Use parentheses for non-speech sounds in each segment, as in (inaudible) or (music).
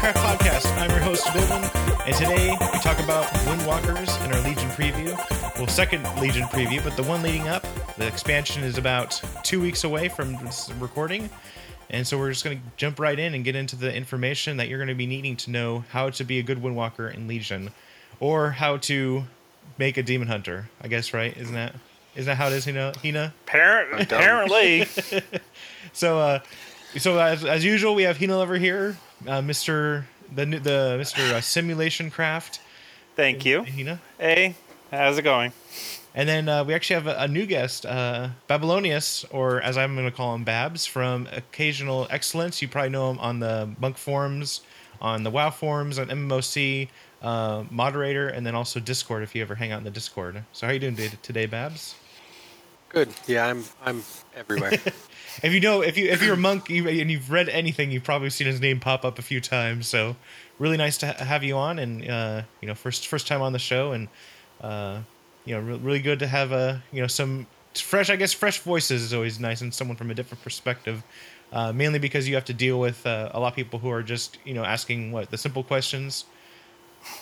Windcraft Podcast. I'm your host, Vivian, and today we talk about Windwalkers in our Legion preview. Well, second Legion preview, but the one leading up. The expansion is about two weeks away from this recording, and so we're just going to jump right in and get into the information that you're going to be needing to know how to be a good Windwalker in Legion, or how to make a Demon Hunter. I guess right? Isn't that isn't that how it is, Hina? Hina? Apparently. (laughs) So, uh, so as, as usual, we have Hina over here, uh, Mister the new- the Mister uh, Simulation Craft. Thank you. Hina. Hey, how's it going? And then uh, we actually have a, a new guest, uh, Babylonius, or as I'm going to call him, Babs, from Occasional Excellence. You probably know him on the Monk forums, on the WoW forums, on MMOC, uh, moderator, and then also Discord if you ever hang out in the Discord. So how you doing today, today Babs? Good. Yeah, I'm I'm everywhere. (laughs) If you know, if you if you're a monk you, and you've read anything, you've probably seen his name pop up a few times. So, really nice to ha- have you on, and uh, you know, first first time on the show, and uh, you know, re- really good to have uh, you know some fresh, I guess, fresh voices is always nice, and someone from a different perspective. Uh, mainly because you have to deal with uh, a lot of people who are just you know asking what the simple questions,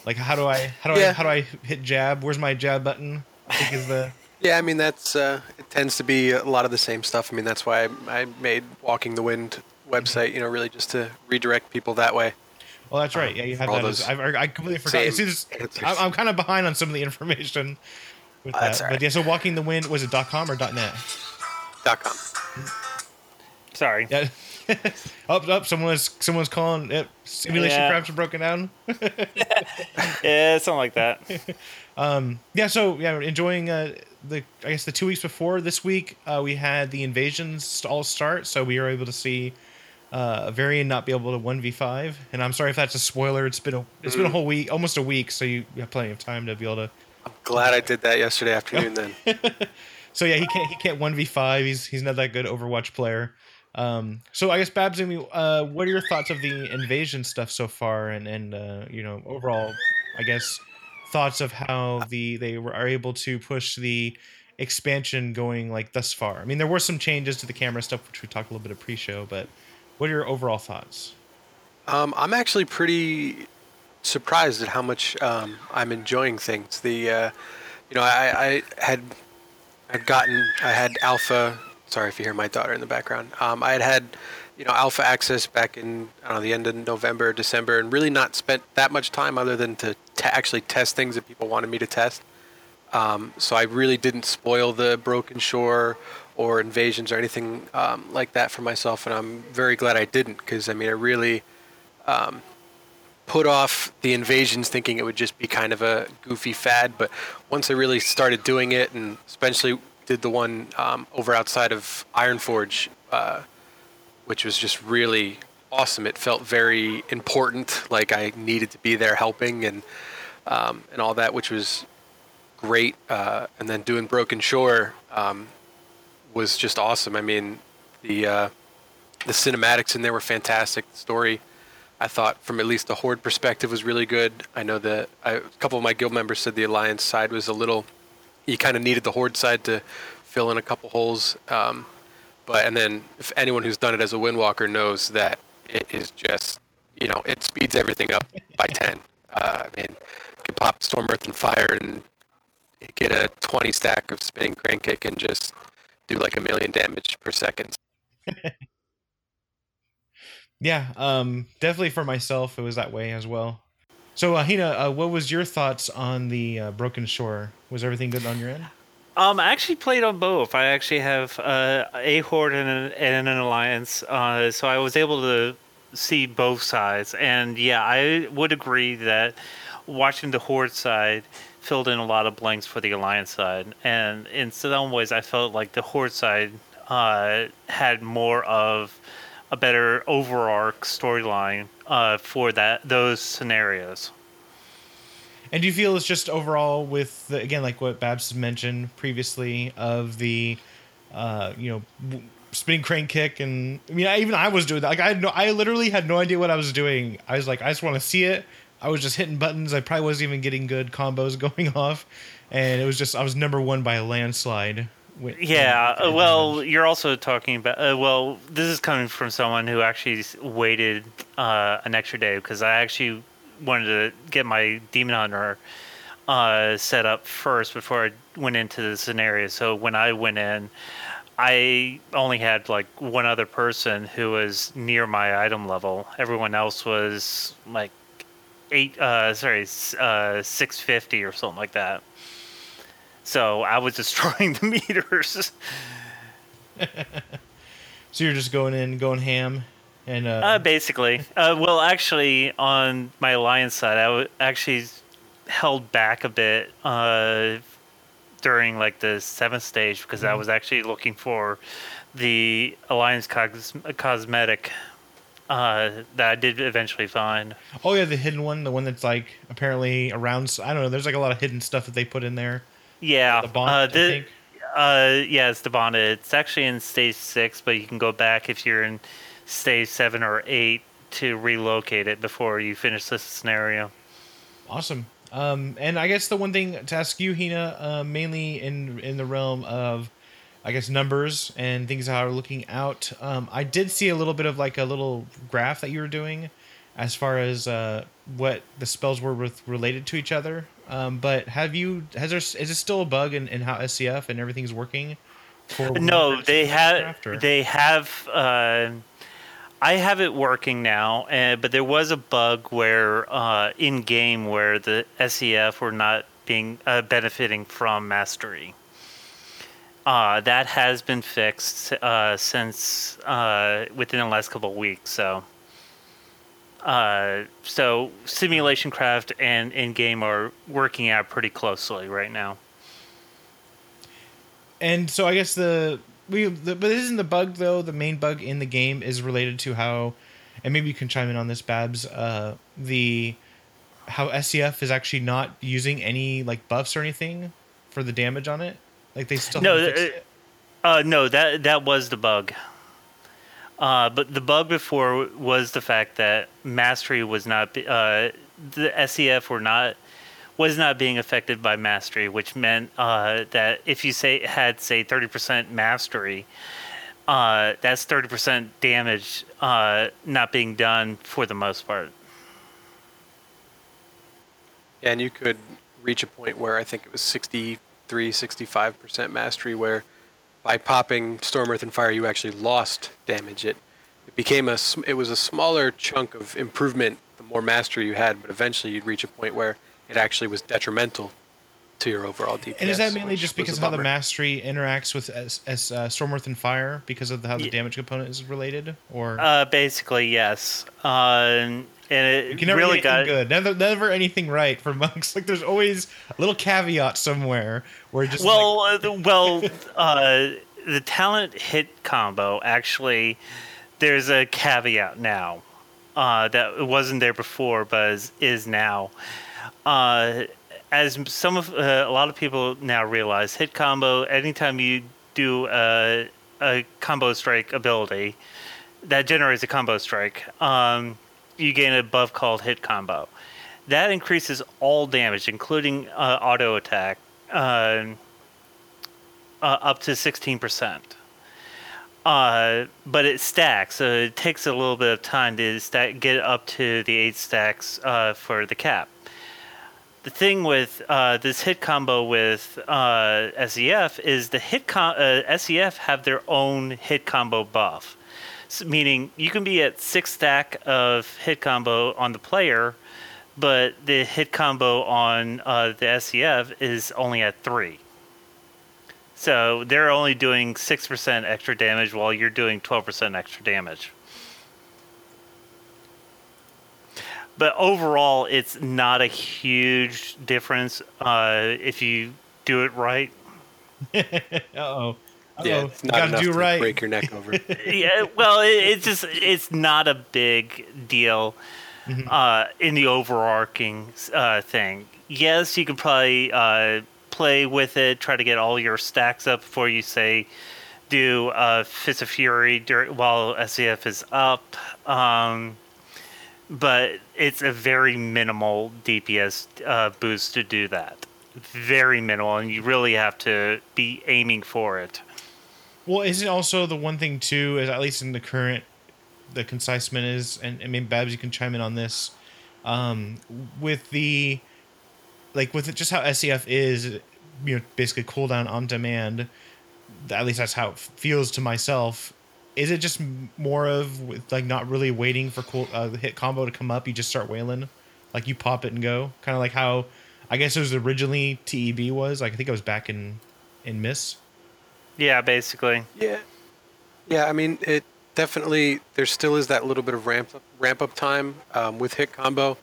like how do I how do I how do I hit jab? Where's my jab button? I think is the yeah, I mean that's uh, it tends to be a lot of the same stuff. I mean that's why I, I made Walking the Wind website. You know, really just to redirect people that way. Well, that's right. Yeah, you have that. As, I, I completely forgot. same It's. I'm, I'm kind of behind on some of the information with Oh, that. that's all But yeah, so Walking the Wind was it .com or .net? Dot com. Sorry. Yeah. (laughs) up, up. Someone's someone's calling. Yep. Simulation Yeah. crafts are broken down. (laughs) Yeah, something like that. (laughs) Um, yeah. So yeah, enjoying uh, the I guess the two weeks before this week uh, we had the invasions all start, so we were able to see. Uh, a variant not be able to one v five, and I'm sorry if that's a spoiler. It's been a it's been a whole week, almost a week, so you have plenty of time to be able to I'm glad I did that yesterday afternoon. Then (laughs) So yeah, he can't he can't one v five. He's he's not that good Overwatch player. Um, so I guess Babs, uh, what are your thoughts of the invasion stuff so far, and and uh, you know overall, I guess thoughts of how the they were, are able to push the expansion going like thus far. I mean, there were some changes to the camera stuff, which we talked a little bit of pre-show, but what are your overall thoughts? um, I'm actually pretty surprised at how much um, I'm enjoying things. The uh, you know I, I had I'd gotten I had alpha. Sorry if you hear my daughter in the background. Um, I had had you know alpha access back in I don't know the end of November, December, and really not spent that much time other than to t- actually test things that people wanted me to test. Um, so I really didn't spoil the Broken Shore or invasions or anything um, like that for myself, and I'm very glad I didn't because I mean I really um, put off the invasions thinking it would just be kind of a goofy fad, but once I really started doing it, and especially did the one um, over outside of Ironforge, uh, which was just really awesome. It felt very important, like I needed to be there helping and um, and all that, which was great. Uh, and then doing Broken Shore um, was just awesome. I mean, the uh, the cinematics in there were fantastic. The story, I thought, from at least the Horde perspective, was really good. I know that I, a couple of my guild members said the Alliance side was a little. You kind of needed the Horde side to fill in a couple holes. Um, but and then if anyone who's done it as a Windwalker knows that it is just you know it speeds everything up by (laughs) ten. Uh, I mean, you can pop Storm Earth and Fire and get a 20 stack of spinning crane kick and just do like a million damage per second. (laughs) Yeah, um, definitely for myself, it was that way as well. So, uh, Hina, uh, what was your thoughts on the uh, Broken Shore? Was everything good on your end? Um, I actually played on both. I actually have uh, a horde and an, and an alliance, uh, so I was able to see both sides. And yeah, I would agree that watching the horde side filled in a lot of blanks for the alliance side. And in some ways, I felt like the horde side uh, had more of a better overarch storyline uh, for that those scenarios. And do you feel it's just overall with the, again, like what Babs mentioned previously of the, uh, you know, spinning crane kick, and I mean, I, even I was doing that. Like I had no, I literally had no idea what I was doing. I was like, I just want to see it. I was just hitting buttons. I probably wasn't even getting good combos (laughs) going off, and it was just I was number one by a landslide Wi- Yeah, uh, uh, well, you're also talking about. Uh, well, this is coming from someone who actually waited uh, an extra day because I actually wanted to get my Demon Hunter uh, set up first before I went into the scenario. So when I went in, I only had like one other person who was near my item level. Everyone else was like eight. Uh, sorry, uh, six fifty or something like that. So I was (laughs) destroying the meters. (laughs) so you're just going in, going ham, and uh, Uh, basically, uh, well, actually, on my alliance side, I w- actually held back a bit uh, during like the seventh stage because I was actually looking for the alliance cos- cosmetic uh, that I did eventually find. oh yeah, the hidden one, the one that's like apparently around. I don't know. There's like a lot of hidden stuff that they put in there. Yeah, The bond, uh, I the- think. Uh, yeah, it's the bonded. It's actually in stage six, but you can go back if you're in stage seven or eight to relocate it before you finish this scenario. Awesome. Um, and I guess the one thing to ask you, Hina, uh, mainly in in the realm of, I guess numbers and things that are looking out. Um, I did see a little bit of like a little graph that you were doing, as far as uh, what the spells were with, related to each other. Um, but have you has there is it still a bug in, in how SEF and everything's working? For No, they have they have. Uh, I have it working now, uh, but there was a bug where uh, in game where the SEF were not being uh, benefiting from mastery. Uh, that has been fixed uh, since uh, within the last couple of weeks. So, so simulation craft and in game are working out pretty closely right now. And so I guess the we the, but isn't the bug though the main bug in the game is related to how, and maybe you can chime in on this, Babs. Uh, the how SEF is actually not using any like buffs or anything for the damage on it. Like they still No, uh. Uh, no, that that was the bug. Uh, but the bug before was the fact that mastery was not uh, the SEF were not was not being affected by mastery, which meant uh, that if you say had say thirty percent mastery, uh, that's thirty percent damage uh, not being done for the most part. And you could reach a point where I think it was 63, 65% mastery, where by popping Storm, Earth, and Fire, you actually lost damage. It, it became a, it was a smaller chunk of improvement the more mastery you had, but eventually you'd reach a point where it actually was detrimental to your overall DPS. And is that mainly just because of how the mastery interacts with as, as uh, Storm Earth and Fire because of the, how the Ye- damage component is related, or Uh, basically, yes. Uh, and it you can never really get anything got good, never never anything right for (laughs) monks. Like there's always a little caveat somewhere where just like, well, uh, the- well, uh, the talent hit combo actually. There's a caveat now uh, that wasn't there before, but is, is now. Uh, as some of uh, a lot of people now realize, hit combo. Anytime you do a, a combo strike ability that generates a combo strike, um, you gain a buff called hit combo. That increases all damage, including uh, auto attack, uh, uh, up to 16%. Uh, but it stacks, so it takes a little bit of time to stack, get up to the eight stacks uh, for the cap. The thing with uh, this hit combo with uh, SEF is the hit com- uh, SEF have their own hit combo buff, S meaning you can be at six stack of hit combo on the player, but the hit combo on uh, the SEF is only at three. So they're only doing 6% extra damage while you're doing 12% extra damage. But overall, it's not a huge difference uh, if you do it right. (laughs) uh oh, Yeah, it's not gotta enough do to right. break your neck over. (laughs) yeah, well, it, it's just it's not a big deal uh, in the overarching uh, thing. Yes, you can probably uh, play with it, try to get all your stacks up before you say do uh, Fist of Fury dur- while SEF is up. Um, but it's a very minimal DPS uh, boost to do that. very minimal, and you really have to be aiming for it. Well, is it also the one thing too, is at least in the current, the concisement is, and I mean, Babs, you can chime in on this, um, with the, like with it, just how SEF is, you know, basically cooldown on demand. At least that's how it feels to myself. Is it just more of with, like not really waiting for cool uh, the hit combo to come up? You just start wailing, like you pop it and go, kind of like how I guess it was originally TEB was. Like I think it was back in in Mists. Yeah, basically. Yeah, yeah. I mean, it definitely. There still is that little bit of ramp up, ramp up time um, with hit combo,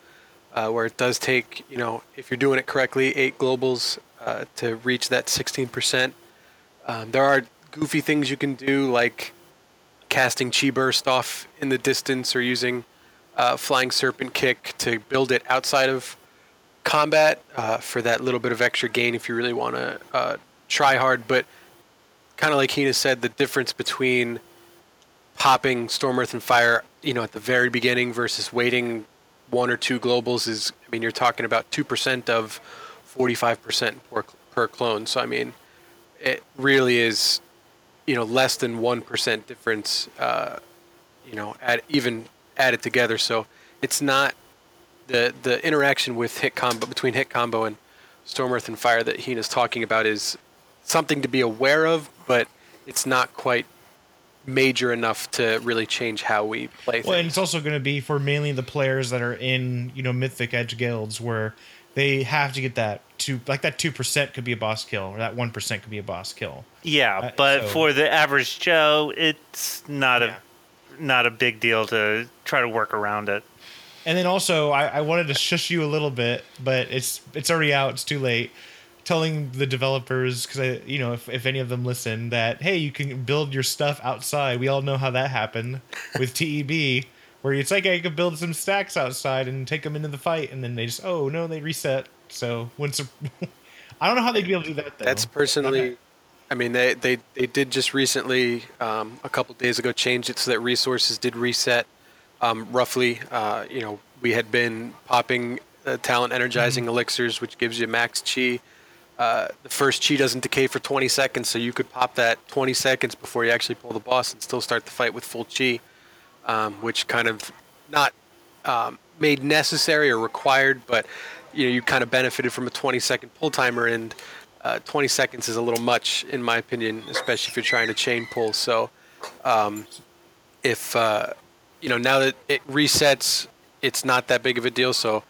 uh, where it does take you know if you're doing it correctly, eight globals uh, to reach that 16%. Um, there are goofy things you can do like casting chi burst off in the distance or using uh, flying serpent kick to build it outside of combat uh, for that little bit of extra gain if you really want to uh, try hard. But kind of like Hina said, the difference between popping Storm, Earth, and Fire, you know, at the very beginning versus waiting one or two globals is, I mean, you're talking about 2% of 45% per, per clone. So, I mean, it really is, you know, less than 1% difference, uh, you know, add, even added together. So it's not the, the interaction with hit combo, between hit combo and Storm, Earth, and Fire that Hina's talking about is something to be aware of, but it's not quite major enough to really change how we play Well, and it's also going to be for mainly the players that are in you know mythic edge guilds where they have to get that two like that two percent could be a boss kill or that one percent could be a boss kill. Yeah, Uh, but so- for the average Joe, it's not Yeah. a not a big deal to try to work around it. And then also, I, I wanted to shush you a little bit, but it's it's already out. It's too late. Telling the developers because I, you know, if, if any of them listen, that hey, you can build your stuff outside. We all know how that happened with TEB, where it's like I could build some stacks outside and take them into the fight, and then they just oh no, they reset. So once (laughs) I don't know how they'd be able to do that. Though. That's personally, I mean, they, they, they did just recently, um, a couple days ago, change it so that resources did reset um, roughly. Uh, you know, we had been popping uh, talent energizing elixirs, which gives you max chi. Uh, the first chi doesn't decay for 20 seconds, so you could pop that 20 seconds before you actually pull the boss and still start the fight with full chi, um, which kind of not um, made necessary or required, but you know you kind of benefited from a 20 second pull timer, and uh, 20 seconds is a little much in my opinion, especially if you're trying to chain pull. So um, if uh, you know now that it resets, it's not that big of a deal. So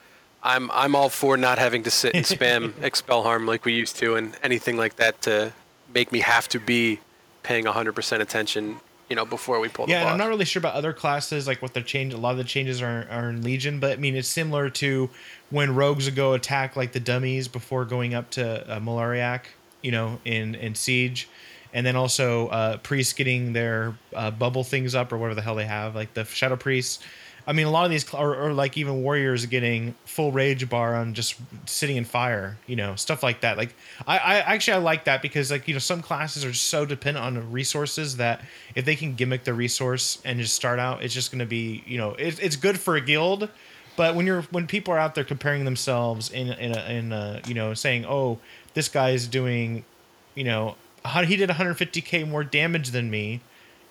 I'm I'm all for not having to sit and spam (laughs) expel harm like we used to, and anything like that to make me have to be paying 100% attention. You know, before we pull Yeah, the and. I'm not really sure about other classes, like what they're changed. A lot of the changes are, are in Legion, but I mean, it's similar to when rogues go attack like the dummies before going up to uh, Malkorok, you know, in in Siege, and then also uh, priests getting their uh, bubble things up or whatever the hell they have, like the Shadow Priests. I mean, a lot of these, or like even warriors getting full rage bar on just sitting in fire, you know, stuff like that. Like, I, I actually I like that because like you know some classes are so dependent on resources that if they can gimmick the resource and just start out, it's just going to be you know it, it's good for a guild, but when you're when people are out there comparing themselves in in a, in a, you know saying oh this guy is doing you know how he did 150k more damage than me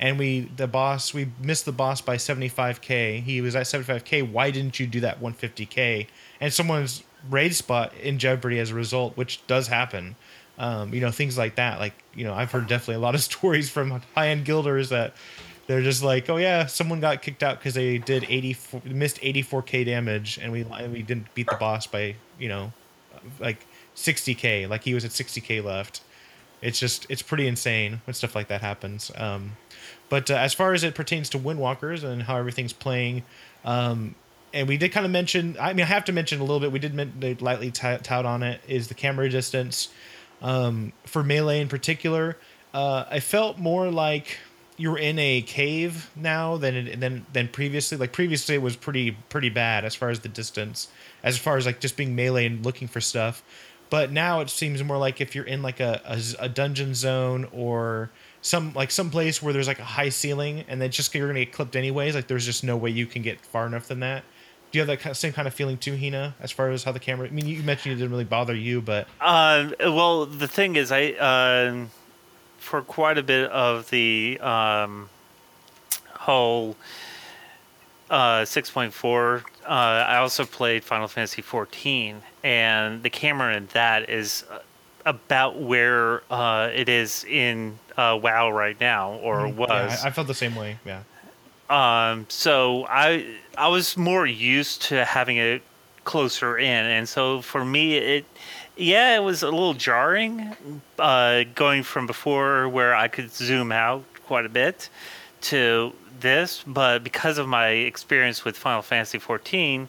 and we the boss we missed the boss by 75k he was at 75k why didn't you do that 150k and someone's raid spot in jeopardy as a result which does happen. Um, you know things like that. Like you know i've heard definitely a lot of (laughs) stories from high-end guilders that they're just like oh yeah someone got kicked out because they did 84 missed 84k damage and we we didn't beat the boss by you know like 60k like he was at 60k left. It's just it's pretty insane when stuff like that happens. Um, but uh, as far as it pertains to windwalkers and how everything's playing um, and we did kind of mention i mean i have to mention a little bit we did men- lightly tout tout on it is the camera distance um, for melee in particular. Uh, i felt more like you're in a cave now than than than previously. Like previously it was pretty pretty bad as far as the distance as far as like just being melee and looking for stuff. But now it seems more like if you're in like a a dungeon zone or some like some place where there's like a high ceiling and then just you're gonna get clipped anyways like there's just no way you can get far enough than that do you have that same kind of feeling too, Hina? As far as how the camera? I mean, you mentioned it didn't really bother you, but Uh, well, the thing is, I uh, for quite a bit of the um, whole uh, 6.4, uh, I also played Final Fantasy 14, and the camera in that is uh, about where uh, it is in uh, WoW right now, or was. yeah, I, I felt the same way. Yeah. Um, so I I was more used to having it closer in, and so for me, it yeah, it was a little jarring, uh, going from before where I could zoom out quite a bit to this, but because of my experience with Final Fantasy XIV,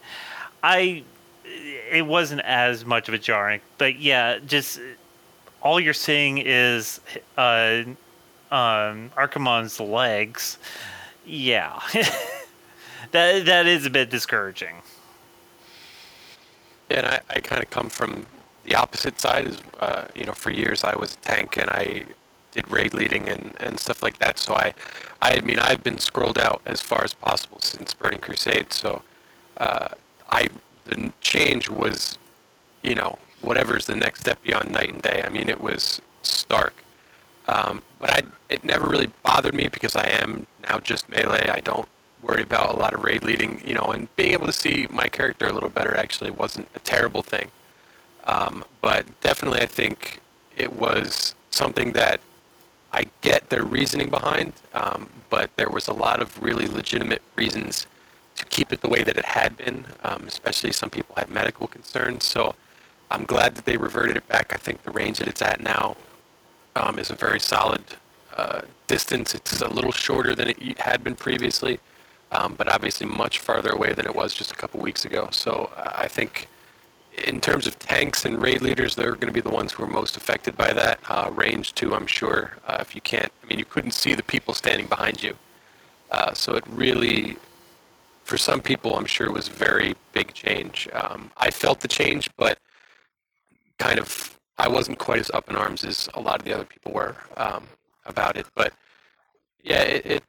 I it wasn't as much of a jarring. But yeah, just all you're seeing is uh, um, Archimonde's legs. Yeah, (laughs) that that is a bit discouraging. And I, I kind of come from the opposite side. Is uh, you know, for years I was a tank and I did raid leading and, and stuff like that. So I, I mean, I've been scrolled out as far as possible since Burning Crusade. So uh, I the change was, you know, whatever's the next step beyond night and day. I mean, it was stark. Um, but I, it never really bothered me because I am now just melee. I don't worry about a lot of raid leading, you know, and being able to see my character a little better actually wasn't a terrible thing. Um, but definitely, I think it was something that I get their reasoning behind, um, but there was a lot of really legitimate reasons to keep it the way that it had been, um, especially some people had medical concerns. So I'm glad that they reverted it back. I think the range that it's at now um, is a very solid uh, distance. It's a little shorter than it had been previously, um, but obviously much farther away than it was just a couple weeks ago. So uh, I think in terms of tanks and raid leaders, they're going to be the ones who are most affected by that. Uh, range too, I'm sure. Uh, if you can't, I mean, you couldn't see the people standing behind you. Uh, so it really, for some people, I'm sure was a very big change. Um, I felt the change, but kind of, I wasn't quite as up in arms as a lot of the other people were um, about it. But yeah, it, it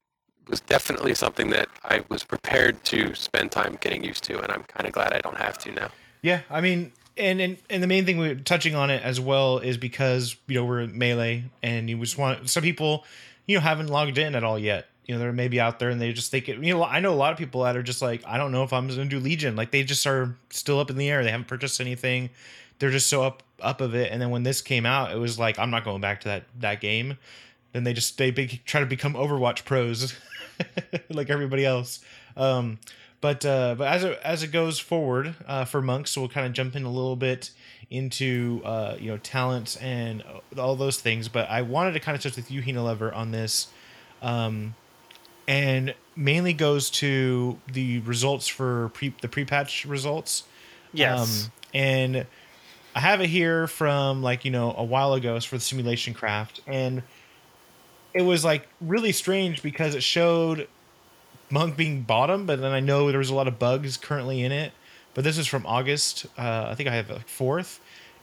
was definitely something that I was prepared to spend time getting used to, and I'm kind of glad I don't have to now. Yeah, I mean, and and, and the main thing we're touching on it as well is because you know we're melee, and you just want some people, you know, haven't logged in at all yet. You know, they're maybe out there and they just think it. You know, I know a lot of people that are just like, I don't know if I'm going to do Legion. Like they just are still up in the air. They haven't purchased anything. They're just so up up of it. And then when this came out, it was like, I'm not going back to that that game. Then they just they big, try to become Overwatch pros, (laughs) like everybody else. Um, but uh, but as it as it goes forward uh, for monks, we'll kind of jump in a little bit into uh, you know talents and all those things. But I wanted to kind of touch with you, Hina Lever, on this, um, and mainly goes to the results for pre the pre patch results. Yes. Um, and I have it here from like you know a while ago. It's for the simulation craft, and it was like really strange because it showed Monk being bottom, but then I know there was a lot of bugs currently in it. But this is from August. Uh, I think I have like fourth.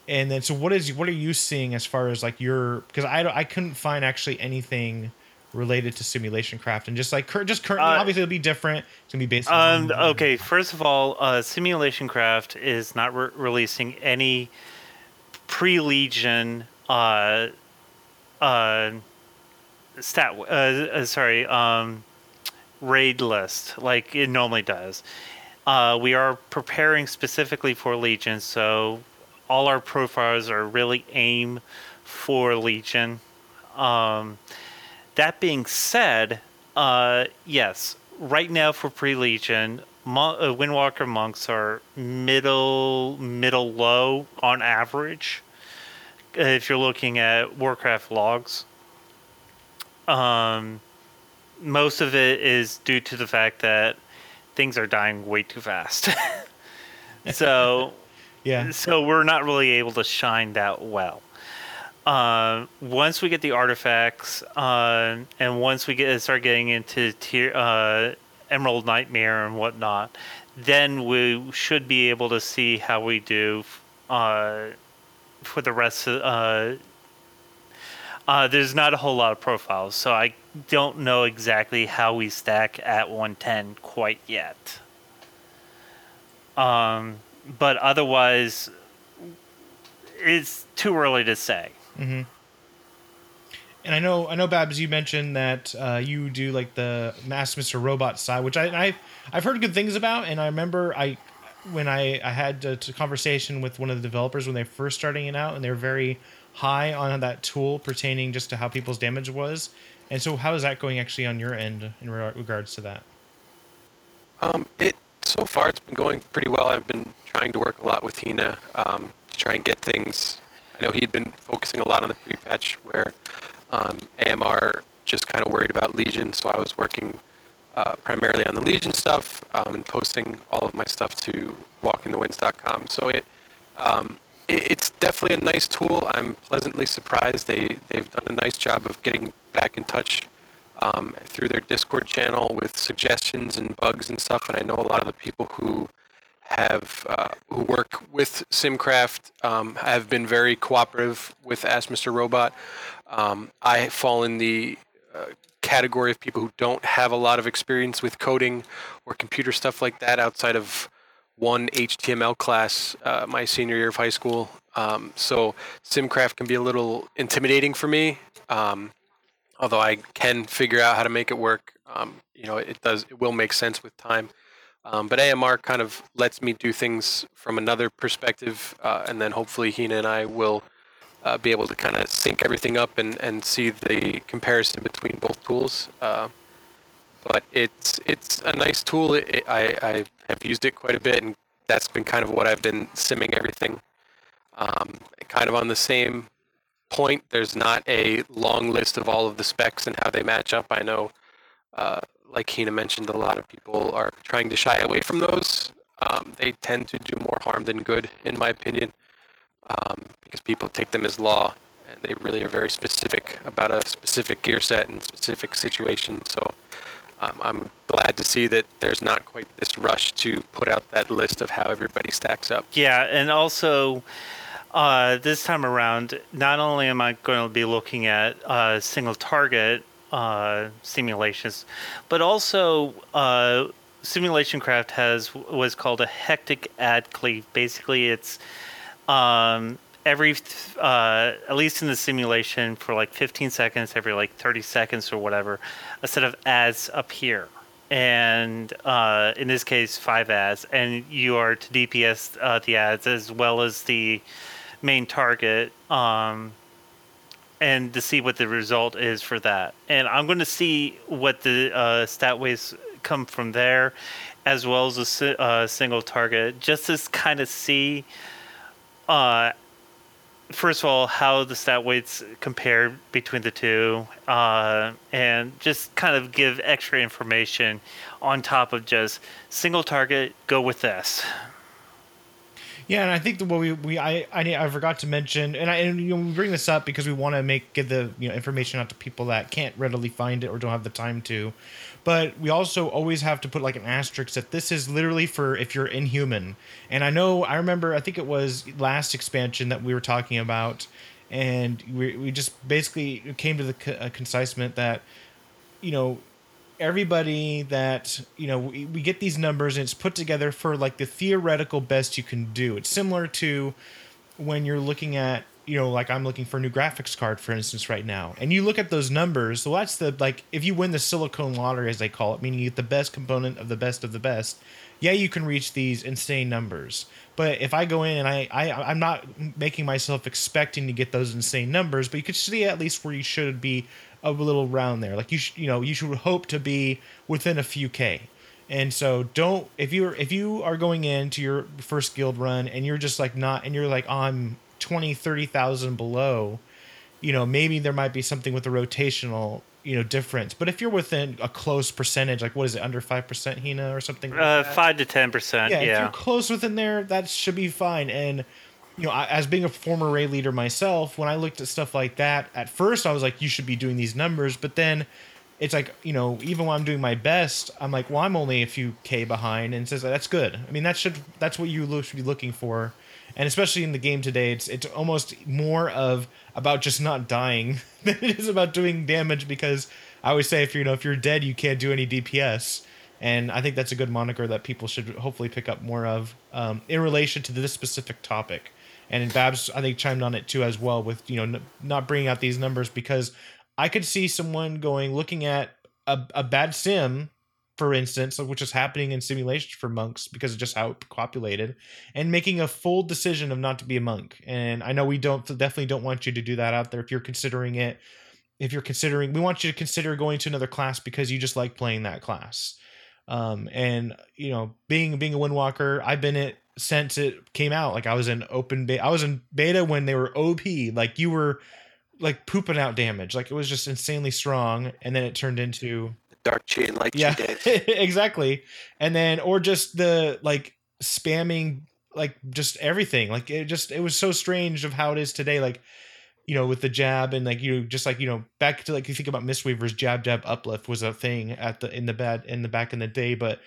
And then, so what is what are you seeing as far as like your? Because I I couldn't find actually anything related to simulation craft and just like cur- just currently Uh, obviously it'll be different. It's gonna be based. Um, on okay, first of all, uh, Simulation Craft is not re- releasing any pre Legion uh, uh, stat. Uh, uh, sorry, um, raid list like it normally does. Uh, we are preparing specifically for Legion, so all our profiles are really aim for Legion. Um, that being said, uh, yes, right now for pre Legion, Mon- uh, Windwalker monks are middle, middle low on average. uh, If you're looking at Warcraft logs, um, most of it is due to the fact that things are dying way too fast. (laughs) so (laughs) yeah. so we're not really able to shine that well. Uh, once we get the artifacts, uh, and once we get start getting into tier, uh, Emerald Nightmare and whatnot, then we should be able to see how we do uh, for the rest of. Uh, there's not a whole lot of profiles, so I don't know exactly how we stack at 110 quite yet. Um, but otherwise, it's too early to say. And I know, I know, Babs, you mentioned that uh, you do like the Ask Mr. Robot side, which I, I I've heard good things about, and I remember I when I I had a conversation with one of the developers when they first starting it out, and they were very high on that tool pertaining just to how people's damage was. And so, how is that going actually on your end in re- regards to that? Um, it so far it's been going pretty well. I've been trying to work a lot with Hina um, to try and get things. Know he'd been focusing a lot on the pre-patch where um, AMR just kind of worried about Legion, so I was working uh, primarily on the Legion stuff um, and posting all of my stuff to walkingthewinds.com. So it, um, it it's definitely a nice tool. I'm pleasantly surprised they they've done a nice job of getting back in touch um, through their Discord channel with suggestions and bugs and stuff. And I know a lot of the people who have uh, who work with Simcraft um, have been very cooperative with Ask Mr. Robot. Um, I fall in the uh, category of people who don't have a lot of experience with coding or computer stuff like that outside of one HTML class uh, my senior year of high school. Um, so Simcraft can be a little intimidating for me. Um, although I can figure out how to make it work. Um, you know, it does. It will make sense with time. Um, but AMR kind of lets me do things from another perspective, uh, and then hopefully Hina and I will uh, be able to kind of sync everything up and, and see the comparison between both tools. Uh, but it's it's a nice tool. It, it- I, I have used it quite a bit, and that's been kind of what I've been simming everything. Um, kind of on the same point, there's not a long list of all of the specs and how they match up. I know, uh, like Hina mentioned, a lot of people are trying to shy away from those. Um, they tend to do more harm than good, in my opinion, um, because people take them as law, and they really are very specific about a specific gear set and specific situation. So um, I'm glad to see that there's not quite this rush to put out that list of how everybody stacks up. Yeah, and also uh, this time around, not only am I going to be looking at uh, single target uh, simulations, but also uh, Simulation Craft has was called a hectic add cleave. Basically, it's um, every uh, at least in the simulation for like 15 seconds, every like 30 seconds or whatever, a set of adds appear. And uh, in this case five adds. And you are to dps uh, the adds as well as the main target um, and to see what the result is for that and i'm going to see what the uh, stat weights come from there as well as a uh, single target just to kind of see uh, first of all, how the stat weights compare between the two, uh, and just kind of give extra information on top of just single target. Go with this. Yeah, and I think the what we we I I, I forgot to mention, and I and you know, we bring this up because we want to make get the you know information out to people that can't readily find it or don't have the time to, but we also always have to put like an asterisk that this is literally for if you're inhuman. And I know I remember I think it was last expansion that we were talking about, and we we just basically came to the co- concisement that you know everybody that you know we, we get these numbers and it's put together for like the theoretical best you can do. It's similar to when you're looking at you know like i'm looking for a new graphics card for instance right now. And you look at those numbers so that's the like if you win the silicon lottery as they call it meaning you get the best component of the best of the best yeah you can reach these insane numbers. But if i go in and i, I i'm not making myself expecting to get those insane numbers but you could see at least where you should be a little round there like you should you know you should hope to be within a few k and so don't if you're if you are going into your first guild run and you're just like not and you're like I'm 20 30,000 below, you know, maybe there might be something with the rotational, you know, difference. But if you're within a close percentage, like what is it, under 5% Hina or something like Uh, five to ten percent. yeah, Yeah. if you're close within there, that should be fine. And you know, as being a former raid leader myself, when I looked at stuff like that, at first I was like, you should be doing these numbers, but then it's like you know, even when I'm doing my best, I'm like, well, I'm only a few k behind, and says that's good. I mean, that should that's what you should be looking for, and especially in the game today, it's it's almost more of about just not dying (laughs) than it is about doing damage. Because I always say if you know if you're dead, you can't do any DPS and I think that's a good moniker that people should hopefully pick up more of um, in relation to this specific topic. And Babs, I think, chimed on it too as well with you know n- not bringing out these numbers because I could see someone going looking at a, a bad sim for instance, which is happening in simulations for monks because of just how it populated, and making a full decision of not to be a monk. And I know we don't definitely don't want you to do that out there if you're considering it. If you're considering, we want you to consider going to another class because you just like playing that class. Um, and you know, being being a windwalker, I've been it since it came out. Like I was in open beta, I was in beta when they were OP. Like you were like pooping out damage. Like it was just insanely strong, and then it turned into dark chain like yeah (laughs) exactly and then or just the like spamming like just everything like it just it was so strange of how it is today like you know with the jab and like you just like you know back to like you think about mistweaver's jab jab uplift was a thing at the in the bad in the back in the day but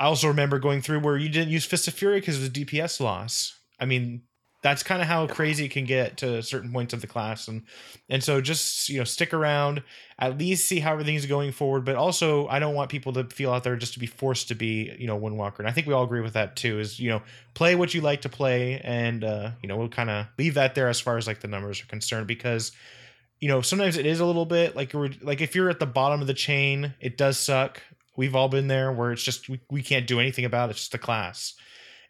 i also remember going through where you didn't use fist of fury because it was dps loss. I mean that's kind of how crazy it can get to certain points of the class and and so just you know stick around at least see how everything's going forward but also i don't want people to feel out there just to be forced to be you know windwalker and i think we all agree with that too is you know play what you like to play and uh you know we'll kind of leave that there as far as like the numbers are concerned because you know sometimes it is a little bit like like if you're at the bottom of the chain it does suck we've all been there where it's just we, we can't do anything about it. It's just a class.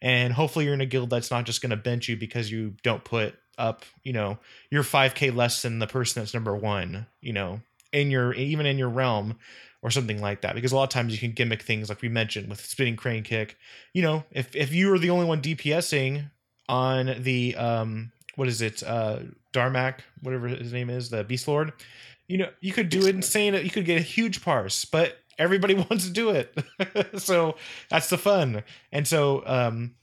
And hopefully you're in a guild that's not just going to bench you because you don't put up you know you're 5k less than the person that's number one you know in your even in your realm or something like that. Because a lot of times you can gimmick things like we mentioned with spinning crane kick. You know if if you are the only one dpsing on the um what is it uh darmac whatever his name is the beast lord you know you could do it insane you could get a huge parse. But everybody (laughs) wants to do it. (laughs) So that's the fun. And so um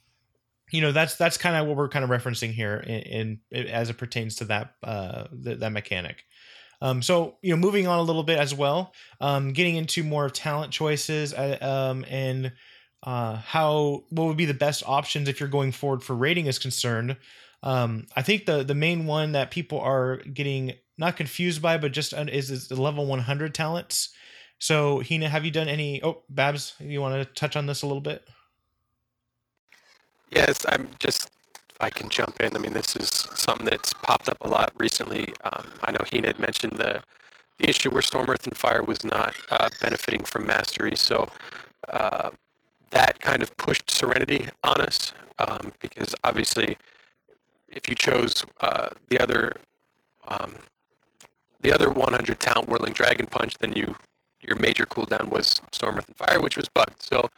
you know that's that's kind of what we're kind of referencing here in, in as it pertains to that uh th- that mechanic. Um so you know moving on a little bit as well um getting into more talent choices uh, um and uh how what would be the best options if you're going forward for rating is concerned. Um i think the the main one that people are getting not confused by but just is, is the level 100 talents so, Hina, have you done any? Oh, Babs, you want to touch on this a little bit? Yes, I'm just. I can jump in. I mean, this is something that's popped up a lot recently. Um, I know Hina had mentioned the the issue where Storm, Earth, and Fire was not uh, benefiting from mastery. So uh, that kind of pushed Serenity on us um, because obviously, if you chose uh, the other um, the other 100 talent Whirling Dragon Punch, then you your major cooldown was Storm, Earth, and Fire, which was bugged. So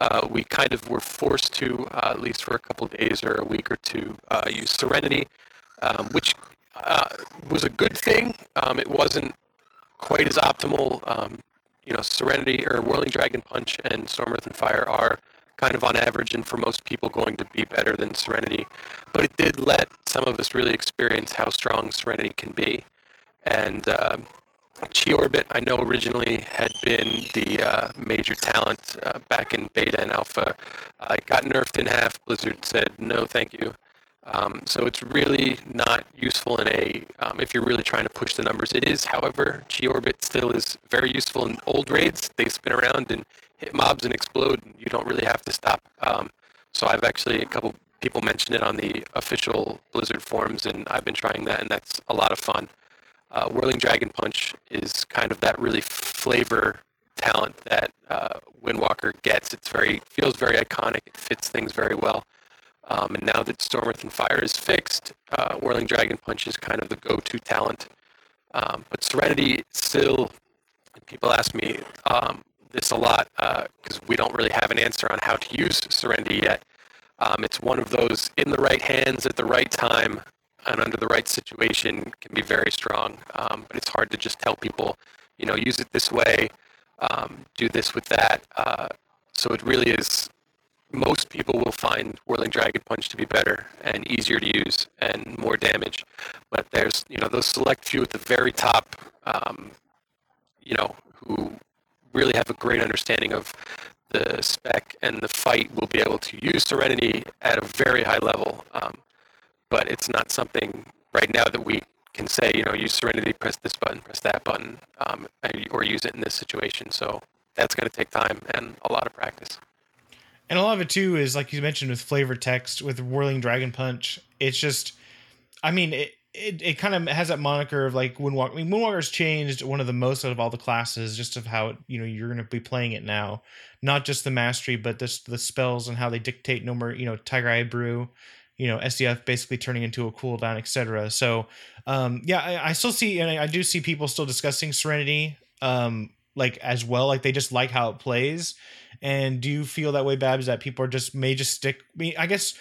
uh, we kind of were forced to, uh, at least for a couple days or a week or two, uh, use Serenity, um, which uh, was a good thing. Um, it wasn't quite as optimal. Um, you know, Serenity or Whirling Dragon Punch and Storm, Earth, and Fire are kind of on average and for most people going to be better than Serenity. But it did let some of us really experience how strong Serenity can be. And um, Chi Orbit, I know originally had been the uh, major talent uh, back in beta and alpha. I got nerfed in half. Blizzard said no, thank you. Um, so it's really not useful in a um, if you're really trying to push the numbers. It is, however, Chi Orbit still is very useful in old raids. They spin around and hit mobs and explode. And you don't really have to stop. Um, so I've actually a couple people mentioned it on the official Blizzard forums, and I've been trying that, and that's a lot of fun uh, Whirling Dragon Punch is kind of that really flavor talent that uh, Windwalker gets. It's very feels very iconic. It fits things very well. Um, and now that Storm and Fire is fixed, uh, Whirling Dragon Punch is kind of the go-to talent. Um, but Serenity still, people ask me um, this a lot because uh, we don't really have an answer on how to use Serenity yet. Um, it's one of those in the right hands at the right time and under the right situation can be very strong. Um, but it's hard to just tell people, you know, use it this way, um, do this with that. Uh, so it really is. Most people will find Whirling Dragon Punch to be better and easier to use and more damage. But there's, you know, those select few at the very top, um, you know, who really have a great understanding of the spec and the fight will be able to use Serenity at a very high level. Um, but it's not something right now that we can say, you know, use Serenity, press this button, press that button, um, or use it in this situation. So that's going to take time and a lot of practice. And a lot of it too is like you mentioned with flavor text with Whirling Dragon Punch. It's just, I mean, it it, it kind of has that moniker of like Moonwalker. I mean, Moonwalker's changed one of the most out of all the classes, just of how it, you know you're going to be playing it now, not just the mastery, but just the spells and how they dictate no more. You know, Tiger Eye Brew, you know, SEF basically turning into a cooldown, etc. So, um, yeah, I, I, still see and I, I do see people still discussing Serenity, um, like as well. Like they just like how it plays. And do you feel that way, Babs? That people are just may just stick. I mean, I guess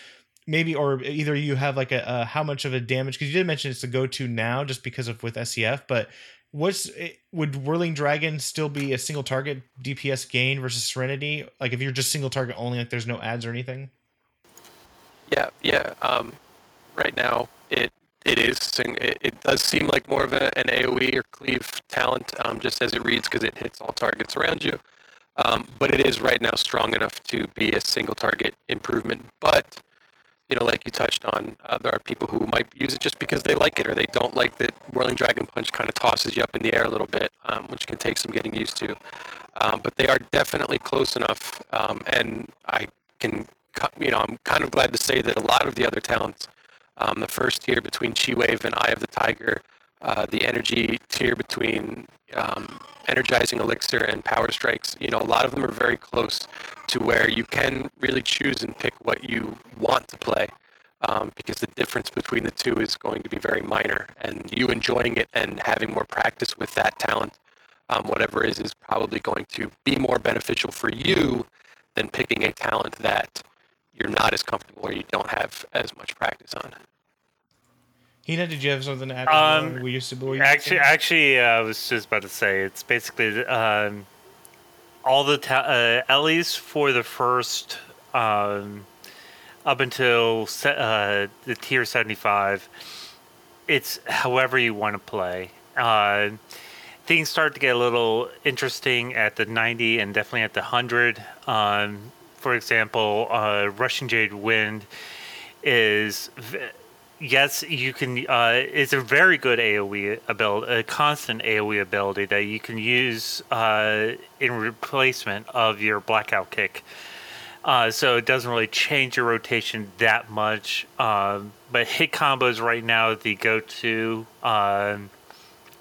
maybe or either you have like a, a how much of a damage because you did mention it's a go-to now just because of with SEF, but what's eh, would Whirling Dragon still be a single target DPS gain versus Serenity? Like if you're just single target only, like there's no ads or anything. Yeah, yeah. Um, right now it it is it, it does seem like more of a, an AOE or cleave talent, um, just as it reads because it hits all targets around you. Um, but it is right now strong enough to be a single target improvement. But you know, like you touched on, uh, there are people who might use it just because they like it or they don't like that Whirling Dragon Punch kind of tosses you up in the air a little bit, um, which can take some getting used to. Um, but they are definitely close enough, um, and I can, you know, I'm kind of glad to say that a lot of the other talents, um, the first tier between Chi Wave and Eye of the Tiger, uh, the energy tier between um, energizing elixir and power strikes you know a lot of them are very close to where you can really choose and pick what you want to play um, because the difference between the two is going to be very minor and you enjoying it and having more practice with that talent um, whatever it is is probably going to be more beneficial for you than picking a talent that you're not as comfortable or you don't have as much practice on Hina, did you have something to add? Um, we used to be actually, actually, uh, I was just about to say it's basically um, all the ta- uh, at least for the first um, up until se- uh, the tier seventy five. It's however you want to play. Uh, things start to get a little interesting at the ninety and definitely at the hundred. Um, for example, uh, Rushing Jade Wind is. Yes, you can. Uh, it's a very good AOE ability, a constant AOE ability that you can use uh, in replacement of your blackout kick. Uh, so it doesn't really change your rotation that much. Um, but hit combos right now the go-to, um,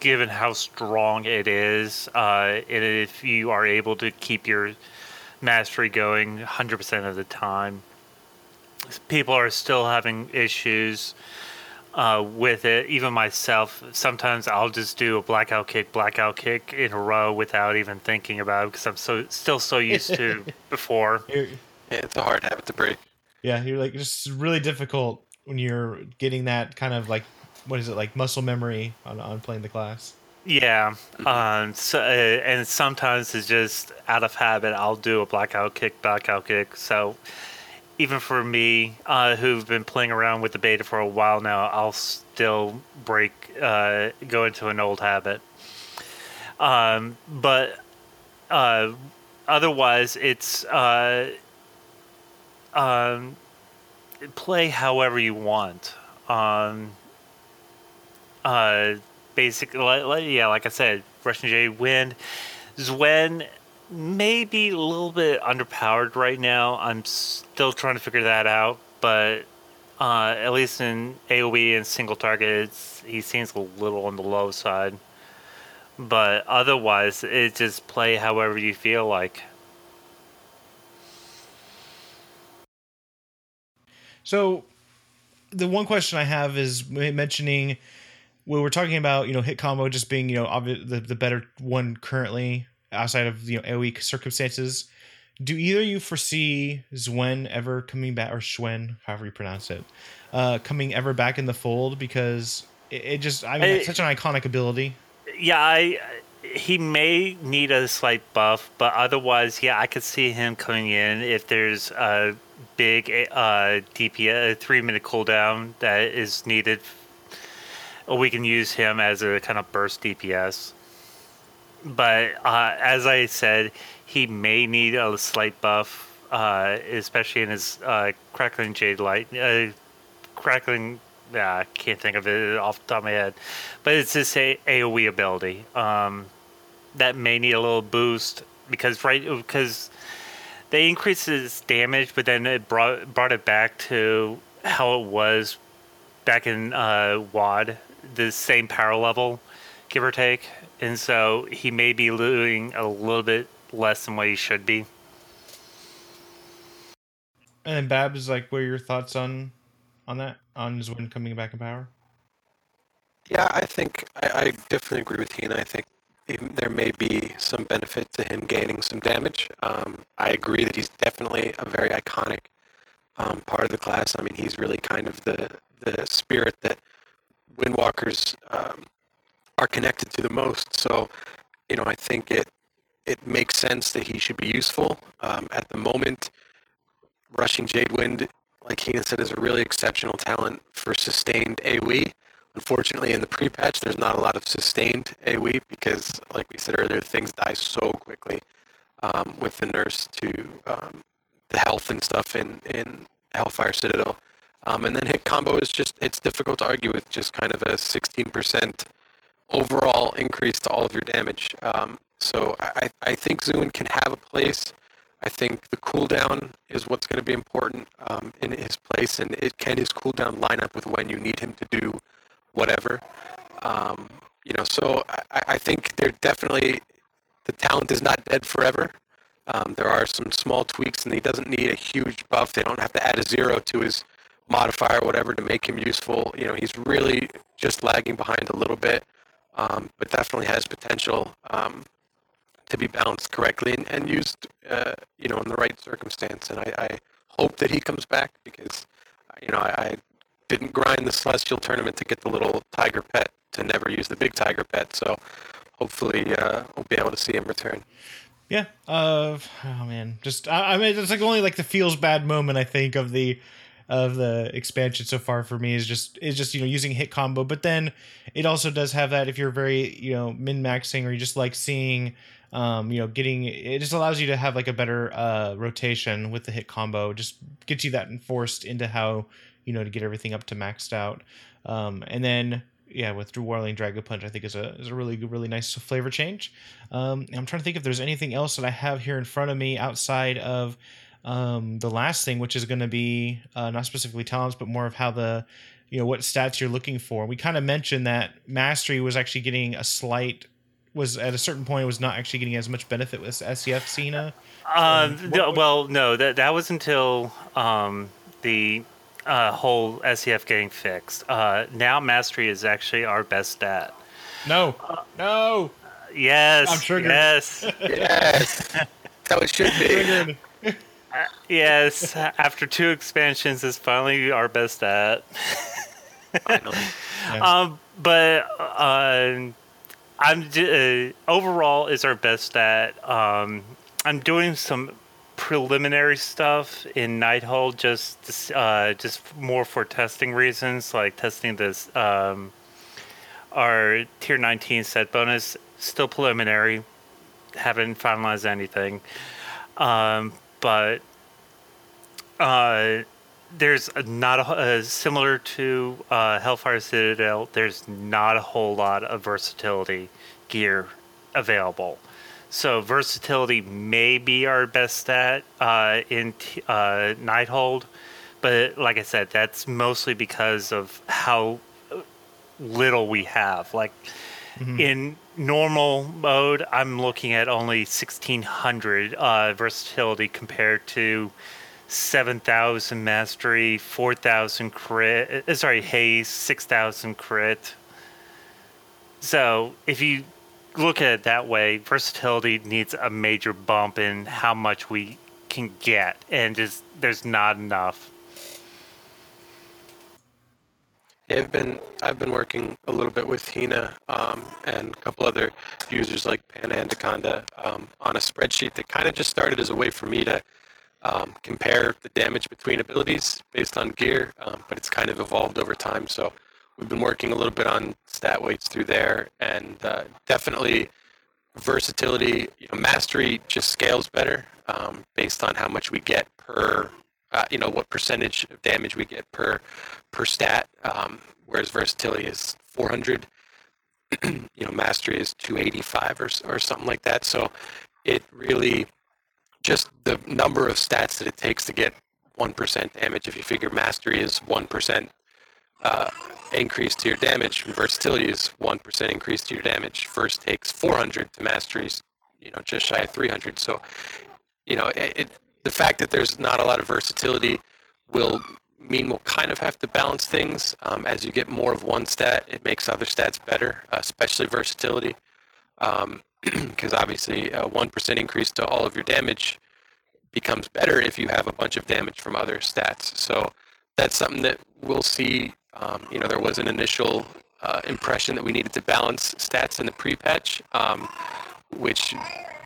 given how strong it is. Uh, and if you are able to keep your mastery going 100% of the time people are still having issues uh, with it. Even myself, sometimes I'll just do a blackout kick, blackout kick in a row without even thinking about it because I'm so still so used to (laughs) before. yeah, it's a hard habit to break. Yeah, you're like just really difficult when you're getting that kind of like what is it like muscle memory on on playing the class. Yeah, um, so, uh, and sometimes it's just out of habit. I'll do a blackout kick, blackout kick. So even for me, uh, who've been playing around with the beta for a while now, I'll still break, uh, go into an old habit. Um, but uh, otherwise, it's uh, um, play however you want. Basically, yeah, like I said, Rushing Jade Wind. Xuen maybe a little bit underpowered right now. I'm still trying to figure that out, but uh, at least in AOE and single targets, he seems a little on the low side. But otherwise, it just play however you feel like. So, the one question I have is mentioning we're talking about you know hit combo just being you know obvi- the the better one currently outside of you know AOE circumstances. Do either you foresee Xuen ever coming back, or Schwen, however you pronounce it, uh, coming ever back in the fold? Because it, it just, I mean, it's such an iconic ability. Yeah, I he may need a slight buff, but otherwise, yeah, I could see him coming in if there's a big uh, DPS, a three minute cooldown that is needed. We can use him as a kind of burst DPS but uh, as I said, he may need a slight buff, uh, especially in his uh, crackling jade light. Uh, crackling, I can't think of it off the top of my head, but it's this a- AOE ability um, that may need a little boost. because right because they increased his damage, but then it brought brought it back to how it was back in uh, WoD, the same power level, give or take, and so he may be losing a little bit less than what he should be. And then Babs, like, what are your thoughts on on that on his Xuen coming back in power? Yeah, I think I, I definitely agree with Hina. I think there may be some benefit to him gaining some damage. Um, I agree that he's definitely a very iconic um, part of the class. I mean, he's really kind of the the spirit that Windwalkers um, are connected to the most. So, you know, I think it it makes sense that he should be useful. Um, at the moment, rushing Jadewind, like Hina said, is a really exceptional talent for sustained AoE. Unfortunately, in the pre-patch, there's not a lot of sustained AoE because, like we said earlier, things die so quickly um, with the nurse to um, the health and stuff in, in Hellfire Citadel. Um, and then hit combo is just, it's difficult to argue with just kind of a 16% overall increase to all of your damage. Um, so I, I think Xuen can have a place. I think the cooldown is what's going to be important um, in his place, and it can his cooldown line up with when you need him to do whatever. Um, you know, so I, I think they're definitely the talent is not dead forever. Um, there are some small tweaks, and he doesn't need a huge buff. They don't have to add a zero to his modifier or whatever to make him useful. You know, he's really just lagging behind a little bit, um, but definitely has potential um, to be balanced correctly and, and used, uh, you know, in the right circumstance. And I, I, hope that he comes back because, you know, I, I didn't grind the Celestial tournament to get the little tiger pet to never use the big tiger pet. So hopefully uh, we'll be able to see him return. Yeah. Uh, oh man, just I, I mean, it's like only like the feels bad moment I think of the of the expansion so far for me is just is just you know using hit combo, but then it also does have that if you're very you know min maxing or you just like seeing um, you know, getting it just allows you to have like a better uh, rotation with the hit combo. Just gets you that enforced into how you know to get everything up to maxed out. Um, and then yeah, with Whirling Dragon Punch, I think is a is a really really nice flavor change. Um, I'm trying to think if there's anything else that I have here in front of me outside of um, the last thing, which is going to be uh, not specifically talents, but more of how the you know what stats you're looking for. We kind of mentioned that mastery was actually getting a slight was at a certain point was not actually getting as much benefit with SEF Hina. Um, um well, no, that that was until um, the uh, whole SEF getting fixed. Uh, now mastery is actually our best stat. No, no. Yes, I'm triggered. Yes, (laughs) yes. How it should be. Yes, after two expansions, is finally our best at. Finally. (laughs) Um, but uh, I'm uh, overall is our best at. Um, I'm doing some preliminary stuff in Nighthold, just uh, just more for testing reasons, like testing this um, our tier 19 set bonus. Still preliminary, haven't finalized anything, um, but uh, there's not a, uh, similar to uh, Hellfire Citadel. There's not a whole lot of versatility gear available. So versatility may be our best stat uh, in uh, Nighthold, but like I said, that's mostly because of how little we have. Like mm-hmm. in normal mode, I'm looking at only 1600 uh, versatility compared to 7,000 mastery, 4,000 crit, uh, sorry, haste, 6,000 crit. So if you look at it that way, versatility needs a major bump in how much we can get, and just there's not enough. I've been I've been working a little bit with Hina um, and a couple other users like Panandaconda um, on a spreadsheet that kind of just started as a way for me to um, compare the damage between abilities based on gear, um, but it's kind of evolved over time. So we've been working a little bit on stat weights through there, and uh, definitely versatility. You know, mastery just scales better um, based on how much we get per. Uh, you know what percentage of damage we get per per stat, um, whereas versatility is 400. (clears throat) you know, mastery is 285 or or something like that. So it really just the number of stats that it takes to get 1% damage. If you figure mastery is 1% uh, increase to your damage, versatility is 1% increase to your damage. First takes 400 to masteries, you know, just shy of 300. So, you know, it, it, the fact that there's not a lot of versatility will mean we'll kind of have to balance things. Um, as you get more of one stat, it makes other stats better, especially versatility. Because um, (clears throat) obviously, a 1% increase to all of your damage becomes better if you have a bunch of damage from other stats. So that's something that we'll see. Um, you know, there was an initial uh, impression that we needed to balance stats in the pre-patch, um, which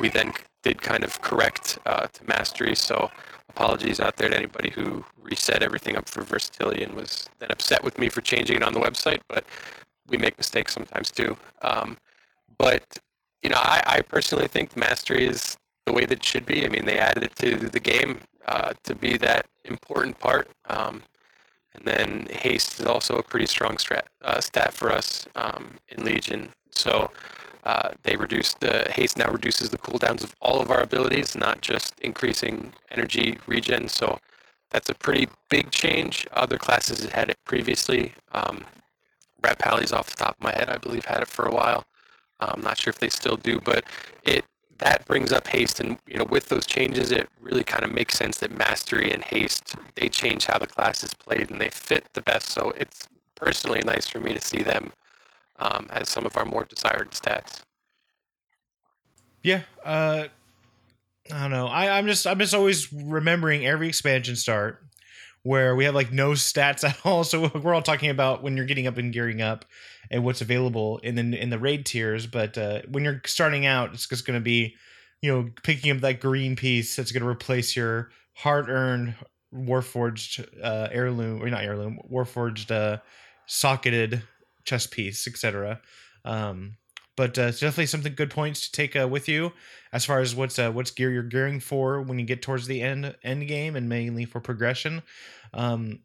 we then did kind of correct uh, to mastery. So apologies out there to anybody who reset everything up for versatility and was then upset with me for changing it on the website. But we make mistakes sometimes too. Um, but you know, I, I, personally think mastery is the way that it should be. I mean, they added it to the game uh, to be that important part. Um, and then haste is also a pretty strong strat, uh, stat for us um, in Legion. So uh, they reduced the haste now reduces the cooldowns of all of our abilities, not just increasing energy regen. So that's a pretty big change. Other classes had it previously. Um, Ret Pally's off the top of my head, I believe, had it for a while. I'm not sure if they still do, but it that brings up haste, and you know, with those changes, it really kind of makes sense that mastery and haste they change how the class is played, and they fit the best. So it's personally nice for me to see them um, as some of our more desired stats. Yeah, uh, I don't know. I, I'm just I'm just always remembering every expansion start where we have like no stats (laughs) at all. So we're all talking about when you're getting up and gearing up and what's available in the in the raid tiers. But uh, when you're starting out, it's just going to be, you know, picking up that green piece that's going to replace your hard earned Warforged uh, heirloom or not heirloom Warforged uh, socketed chest piece, etc. Um, but uh, it's definitely something good points to take uh, with you as far as what's uh, what's gear you're gearing for when you get towards the end end game and mainly for progression. Um,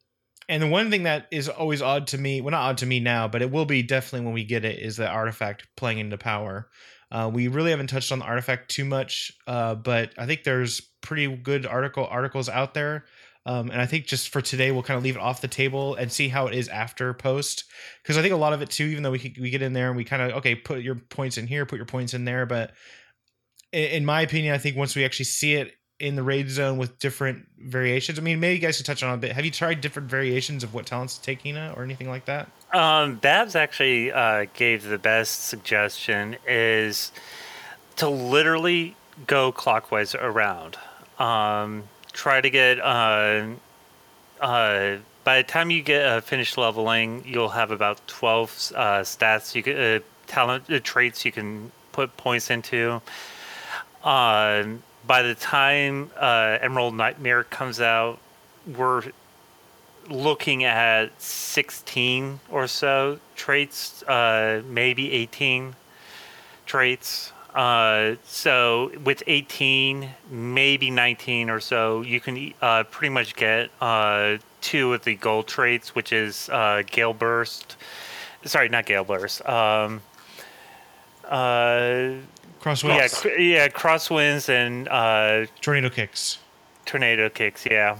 and the one thing that is always odd to me, well, not odd to me now, but it will be definitely when we get it, is the artifact playing into power. Uh, we really haven't touched on the artifact too much, uh, but I think there's pretty good article articles out there um, and I think just for today, we'll kind of leave it off the table and see how it is after post. Because I think a lot of it too, even though we we get in there and we kind of okay, put your points in here, put your points in there. But in, in, my opinion, I think once we actually see it in the raid zone with different variations, I mean, maybe you guys could touch on a bit. Have you tried different variations of what talents to take, Ina, or anything like that? Um, Babs actually uh, gave the best suggestion is to literally go clockwise around. Um, try to get uh, uh, by the time you get uh, finished leveling, you'll have about 12 uh, stats you can uh, talent uh, traits you can put points into. Uh, by the time Emerald Nightmare comes out, we're looking at 16 or so traits, maybe 18 traits. Uh, so with 18, maybe 19 or so, you can uh, pretty much get uh, two of the gold traits, which is uh, Gale Burst. Sorry, not Gale Burst. Um, uh, Crosswinds. Yeah, yeah, crosswinds and uh, tornado kicks. Tornado kicks, yeah.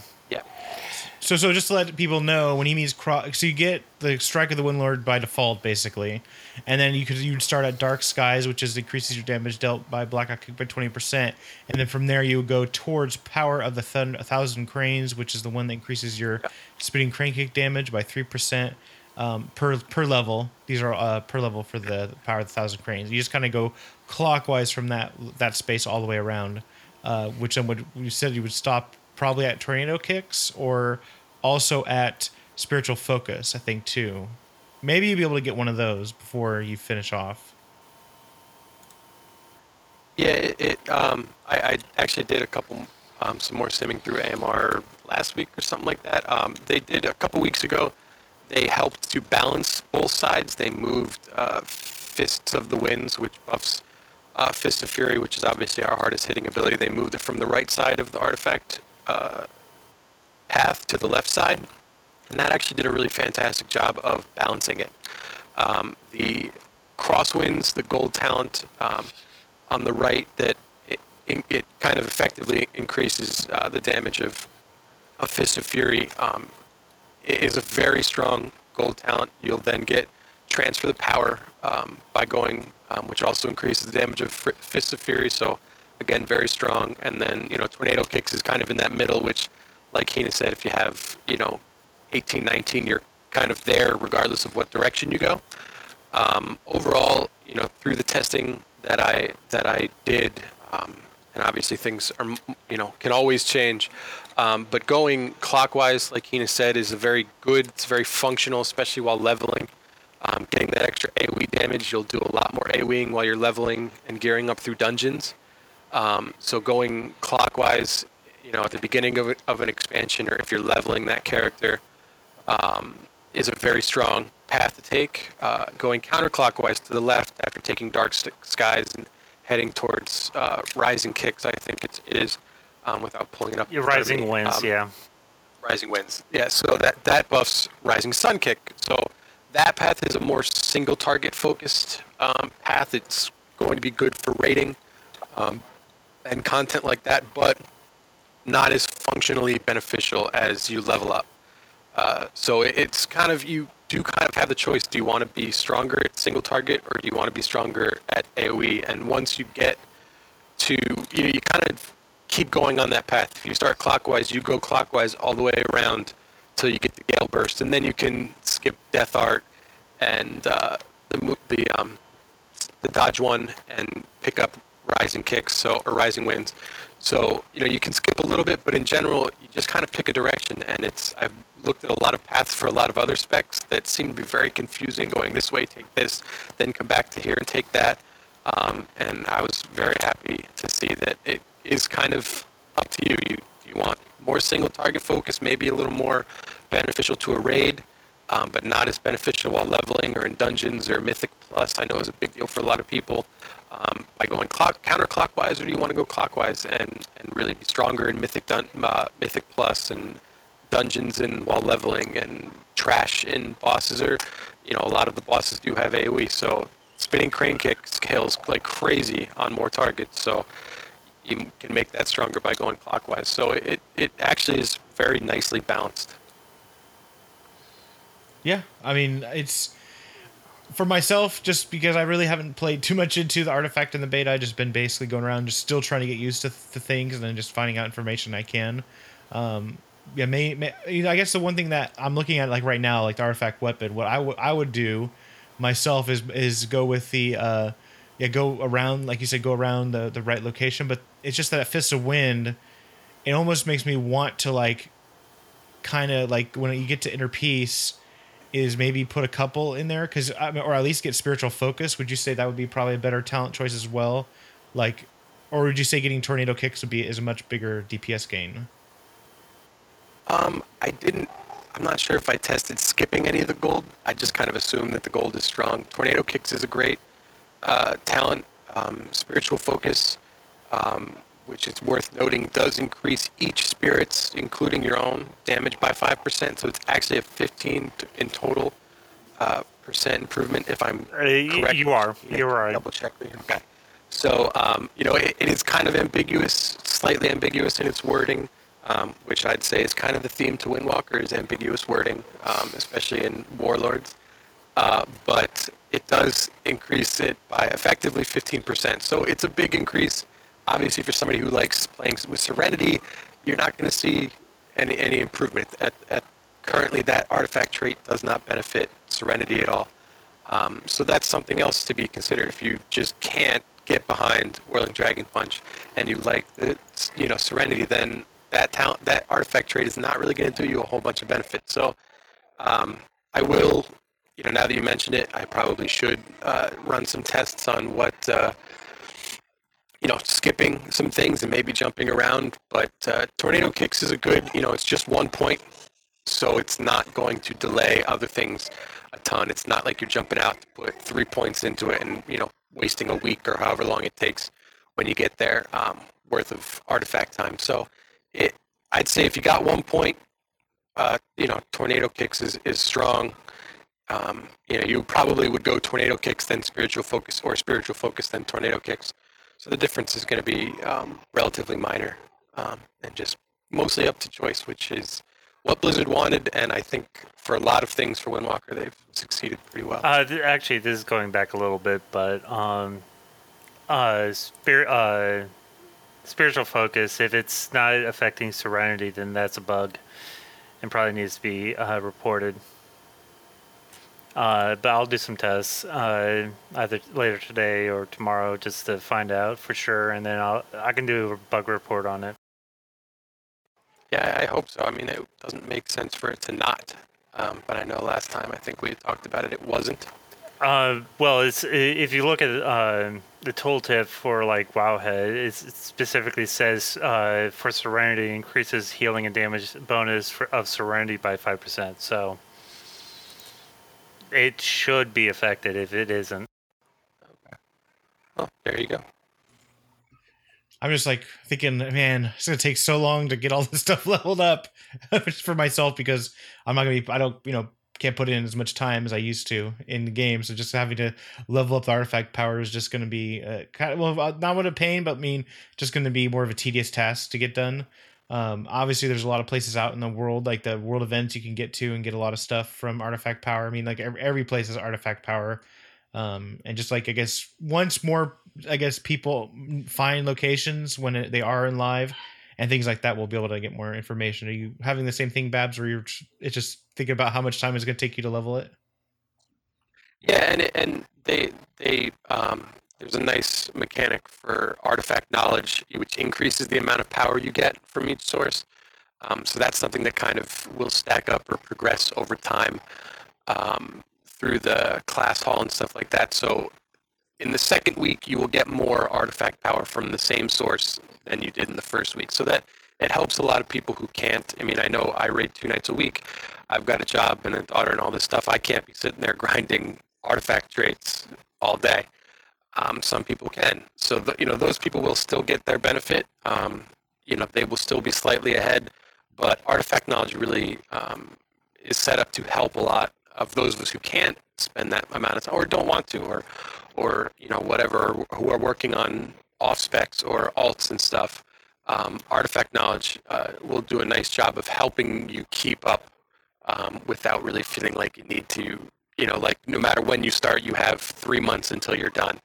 So, so just to let people know, when he means cross, so you get the strike of the Windlord by default, basically, and then you could you start at Dark Skies, which is increases your damage dealt by Blackout Kick by twenty percent, and then from there you would go towards Power of the Thund- a Thousand Cranes, which is the one that increases your spinning crane kick damage by three percent um, per per level. These are uh, per level for the Power of the Thousand Cranes. You just kind of go clockwise from that that space all the way around, uh, which then would you said you would stop probably at tornado kicks or also at spiritual focus, I think too. Maybe you'll be able to get one of those before you finish off. Yeah, it, it um, I, I, actually did a couple, um, some more simming through AMR last week or something like that. Um, they did a couple weeks ago. They helped to balance both sides. They moved uh, Fists of the Winds, which buffs uh, Fist of Fury, which is obviously our hardest hitting ability. They moved it from the right side of the artifact uh, path to the left side, and that actually did a really fantastic job of balancing it. Um, the crosswinds, the gold talent um, on the right that it it kind of effectively increases uh, the damage of a Fist of Fury. Um, is a very strong gold talent. You'll then get transfer the power um, by going, um, which also increases the damage of Fist of Fury. So again, very strong. And then you know, Tornado Kicks is kind of in that middle, which, like Hina said, if you have you know, 18, 19, you're kind of there regardless of what direction you go. Um, overall, you know, through the testing that I that I did, um, and obviously things are you know can always change. Um, but going clockwise, like Hina said, is a very good. It's very functional, especially while leveling. Um, getting that extra AoE damage, you'll do a lot more AoEing while you're leveling and gearing up through dungeons. Um, so going clockwise, you know, at the beginning of, of an expansion, or if you're leveling that character, um, is a very strong path to take. Uh, going counterclockwise to the left after taking Dark Skies and heading towards uh, Rising Kicks, I think it's, it is, um, without pulling it up. Your Rising Winds, um, yeah. Rising Winds, yeah. So that that buffs Rising Sun Kick. So that path is a more single target focused um, path. It's going to be good for raiding. um, and content like that, but not as functionally beneficial as you level up. Uh, so it's kind of you do kind of have the choice. Do you want to be stronger at single target, or do you want to be stronger at AOE? And once you get to you, know, you kind of keep going on that path. If you start clockwise, you go clockwise all the way around till you get the Gale Burst, and then you can skip Death Art and uh, the the um, the dodge one and pick up rising kicks, so or rising winds. So you know you can skip a little bit, but in general, you just kind of pick a direction, and it's I've looked at a lot of paths for a lot of other specs that seem to be very confusing. Going this way, take this, then come back to here and take that. Um, and I was very happy to see that it is kind of up to you. You you want more single target focus, maybe a little more beneficial to a raid, um, but not as beneficial while leveling or in dungeons or Mythic Plus. I know is a big deal for a lot of people. Um, by going clock, counterclockwise, or do you want to go clockwise and, and really be stronger in Mythic dun, uh, Mythic Plus and dungeons and while leveling and trash in bosses are, you know, a lot of the bosses do have AoE. So spinning crane kick scales like crazy on more targets. So you can make that stronger by going clockwise. So it, it actually is very nicely balanced. Yeah, I mean it's for myself just because I really haven't played too much into the artifact in the beta. I just been basically going around just still trying to get used to, the things and then just finding out information I can. Um, yeah, may, may, I guess the one thing that I'm looking at like right now, like the artifact weapon, what I would do myself is is go with the uh, yeah go around like you said go around the the right location, but it's just that fist of wind. It almost makes me want to like kind of like when you get to inner peace is maybe put a couple in there because or at least get spiritual focus. Would you say that would be probably a better talent choice as well? Like, or would you say getting tornado kicks would be is a much bigger DPS gain? Um, I didn't. I'm not sure if I tested skipping any of the gold. I just kind of assumed that the gold is strong. Tornado kicks is a great uh, talent. Um, spiritual focus, um, which is worth noting, does increase each spirit's, including your own, damage by five percent. So it's actually a 15 in total uh, percent improvement. If I'm uh, correct, you are. You're right. Double check me. Okay. So um, you know, it, it is kind of ambiguous, slightly ambiguous in its wording um, which I'd say is kind of the theme to Windwalker is ambiguous wording, um, especially in Warlords. Uh, but it does increase it by effectively 15%. So it's a big increase. Obviously, for somebody who likes playing with Serenity, you're not going to see any any improvement. At, at currently, that artifact trait does not benefit Serenity at all. Um, so that's something else to be considered. If you just can't get behind Whirling Dragon Punch and you like the you know Serenity, then that talent, that artifact trait is not really going to do you a whole bunch of benefits. So um, I will, you know, now that you mentioned it, I probably should uh, run some tests on what, uh, you know, skipping some things and maybe jumping around. But uh, tornado kicks is a good, you know, it's just one point, so it's not going to delay other things a ton. It's not like you're jumping out to put three points into it and you know wasting a week or however long it takes when you get there um, worth of artifact time. So it, I'd say if you got one point, uh, you know, tornado kicks is, is strong. Um, you know, you probably would go tornado kicks, then spiritual focus, or spiritual focus, then tornado kicks. So the difference is going to be um, relatively minor um, and just mostly up to choice, which is what Blizzard wanted. And I think for a lot of things for Windwalker, they've succeeded pretty well. Uh, th- actually, this is going back a little bit, but um, uh, spir- uh, spiritual focus. If it's not affecting Serenity, then that's a bug, and probably needs to be uh, reported. Uh, but I'll do some tests uh, either later today or tomorrow just to find out for sure, and then I'll I can do a bug report on it. Yeah, I hope so. I mean, it doesn't make sense for it to not. Um, but I know last time I think we talked about it, it wasn't. Uh, well, it's if you look at uh, the tooltip for like Wowhead, it's, it specifically says uh, for Serenity increases healing and damage bonus for, of Serenity by five percent. So it should be affected if it isn't. Oh, there you go. I'm just like thinking, man, it's gonna take so long to get all (laughs) this stuff leveled up (laughs) for myself because I'm not gonna be, I don't, you know, can't put in as much time as I used to in the game. So just having to level up the artifact power is just gonna be uh, kind of well, uh, not what a pain, but mean just gonna be more of a tedious task to get done. Um, obviously, there's a lot of places out in the world, like the world events, you can get to and get a lot of stuff from artifact power. I mean, like every, every place has artifact power um, and just like I guess once more, I guess people find locations when they are in live and things like that, we'll be able to get more information. Are you having the same thing, Babs, where you're it's just thinking about how much time it's going to take you to level it? Yeah, and and they they um, there's a nice mechanic for artifact knowledge, which increases the amount of power you get from each source. Um, so that's something that kind of will stack up or progress over time. Um, through the class hall and stuff like that. So in the second week, you will get more artifact power from the same source than you did in the first week. So that it helps a lot of people who can't. I mean, I know I raid two nights a week. I've got a job and a daughter and all this stuff. I can't be sitting there (laughs) grinding artifact traits all day. Um, some people can. So the, you know those people will still get their benefit. Um, you know they will still be slightly ahead, but artifact knowledge really um, is set up to help a lot of those of us who can't spend that amount of time or don't want to or or you know whatever who are working on off specs or alts and stuff um, artifact knowledge uh, will do a nice job of helping you keep up um, without really feeling like you need to you know like no matter when you start you have three months until you're done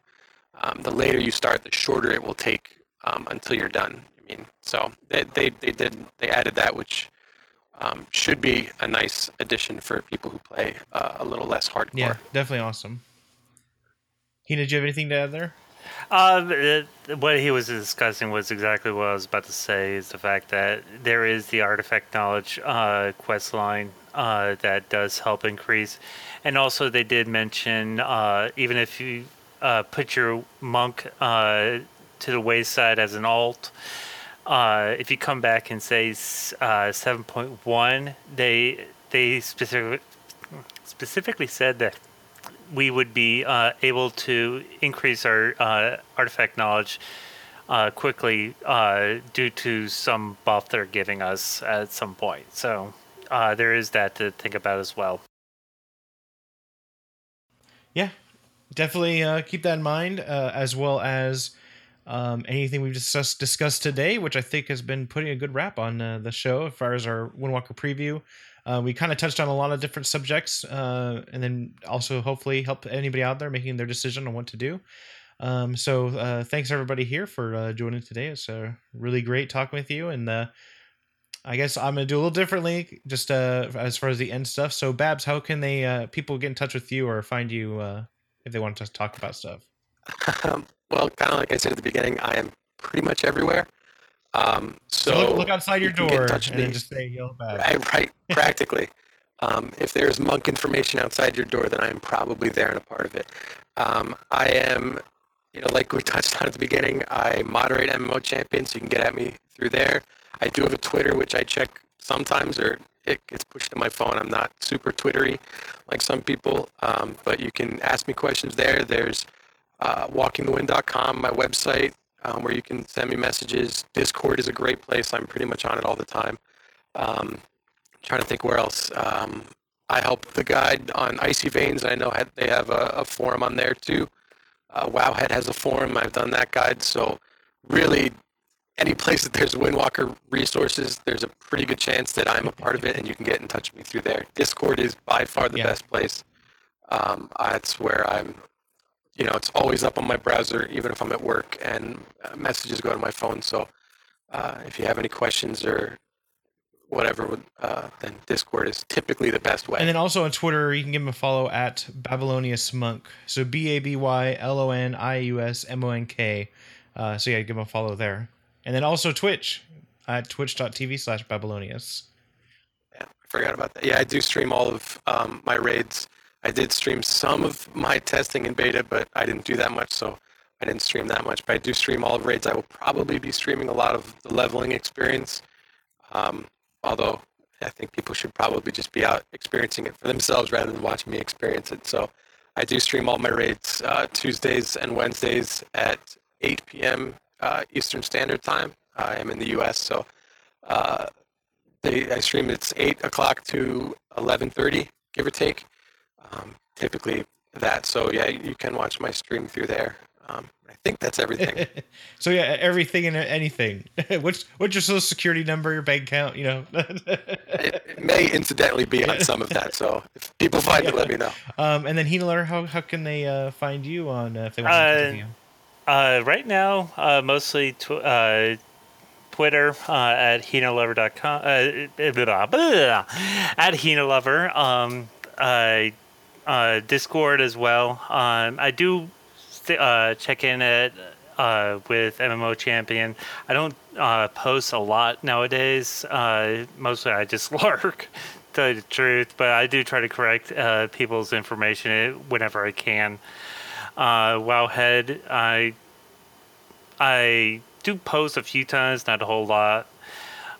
um, the later you start the shorter it will take um, until you're done i mean so they, they, they did they added that which um, should be a nice addition for people who play uh, a little less hardcore. Yeah, definitely awesome. Hina, did you have anything to add there? Uh, what he was discussing was exactly what I was about to say. Is the fact that there is the artifact knowledge uh, quest line uh, that does help increase, and also they did mention uh, even if you uh, put your monk uh, to the wayside as an alt, uh, if you come back and say uh, 7.1, they they specific, specifically said that we would be uh, able to increase our uh, artifact knowledge quickly due to some buff they're giving us at some point. So there is that to think about as well. Yeah, definitely keep that in mind, as well as um, anything we've discussed, discussed today, which I think has been putting a good wrap on uh, the show as far as our Windwalker preview. Uh, we kind of touched on a lot of different subjects, uh, and then also hopefully help anybody out there making their decision on what to do. Um, so uh, thanks everybody here for uh, joining today. It's uh, really great talking with you, and uh, I guess I'm gonna do a little differently, just uh, as far as the end stuff. So Babs, how can they uh, people get in touch with you or find you uh, if they want to talk about stuff? Um, well, kind of like I said at the beginning, I am pretty much everywhere. Um, so, so look, look, outside your door and just say yellow bag. Right, right (laughs) practically. um, if there's monk information outside your door, then I am probably there and a part of it. Um, I am, you know, like we (laughs) touched on at the beginning, I moderate MMO champions. So you can get at me through there. I do have a Twitter, which I check sometimes, or it gets pushed to my phone. I'm not super Twittery like some people, um, but you can ask me questions there. There's uh, walkingthewind.com, my website, um, where you can send me messages. Discord is a great place. I'm pretty much on it all the time. Um, trying to think where else. Um, I help the guide on Icy Veins. I know they have a, a, forum on there too. Uh, Wowhead has a forum. I've done that guide. So really, any place that there's Windwalker resources, there's a pretty good chance that I'm a part of it, and you can get in touch with me through there. Discord is by far the Yeah. best place. Um, that's where I'm. You know, it's always up on my browser, even if I'm at work, and uh, messages go to my phone. So uh, if you have any questions or whatever, uh, then Discord is typically the best way. And then also on Twitter, you can give him a follow at Babylonius Monk. So B A B Y L O N I U S M O N K. Uh, so yeah, give him a follow there. And then also Twitch at twitch.tv slash Babylonius. Yeah, I forgot about that. Yeah, I do stream all of um, my raids. I did stream some of my testing in beta, but I didn't do that much, so I didn't stream that much. But I do stream all of raids. I will probably be streaming a lot of the leveling experience. Um, although I think people should probably just be out experiencing it for themselves rather than watching me experience it. So I do stream all my raids uh, Tuesdays and Wednesdays at 8 p.m. Uh, Eastern Standard Time. I am in the U.S., so uh, they I stream it's eight o'clock to eleven thirty, give or take. Um, typically that. So yeah, you can watch my stream through there. Um, I think that's everything. (laughs) so yeah, everything and anything. (laughs) what's what's your social security number, your bank account, you know? (laughs) it, it may incidentally be on some of that. So if people find it, let me know. um, and then Healer, how how can they uh, find you on uh, if they want to Uh, interview? Uh, right now, uh, mostly tw- uh, Twitter uh, at HinaLover.com, uh, blah, blah, blah, at HinaLover, um, uh, uh, Discord as well. Um, I do st- uh, check in at with MMO Champion. I don't post a lot nowadays. Mostly I just (laughs) lurk, tell you the truth, but I do try to correct people's information whenever I can uh, Wowhead. I I do post a few times, not a whole lot,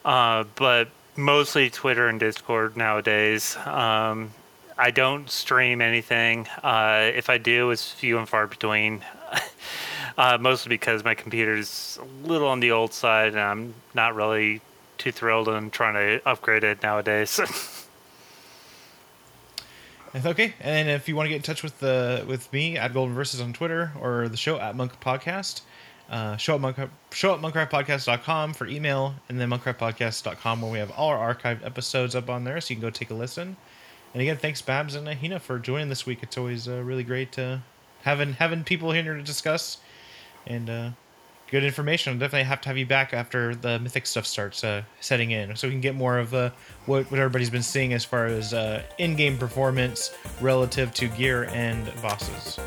uh, but mostly Twitter and Discord nowadays. Um, I don't stream anything. Uh, if I do, it's few and far between. (laughs) uh, mostly because my computer's a little on the old side, and I'm not really too thrilled on trying to upgrade it nowadays. (laughs) Okay, and if you want to get in touch with the with me at Golden Versus on Twitter or the show at Monk Podcast, uh, show at Monk show at monkcraftpodcast.com for email, and then monkcraftpodcast.com where we have all our archived episodes up on there, so you can go take a listen. And again, thanks Babs and Hina for joining this week. It's always uh, really great uh, having having people here to discuss and uh, good information. I'll definitely have to have you back after the mythic stuff starts uh, setting in, so we can get more of uh, what what everybody's been seeing as far as uh, in-game performance relative to gear and bosses.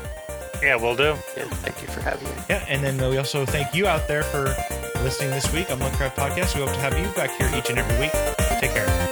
yeah, we'll do. Yeah, thank you for having me. Yeah, and then uh, we also thank you out there for listening this week on Monkcraft Podcast. We hope to have you back here each and every week. Take care.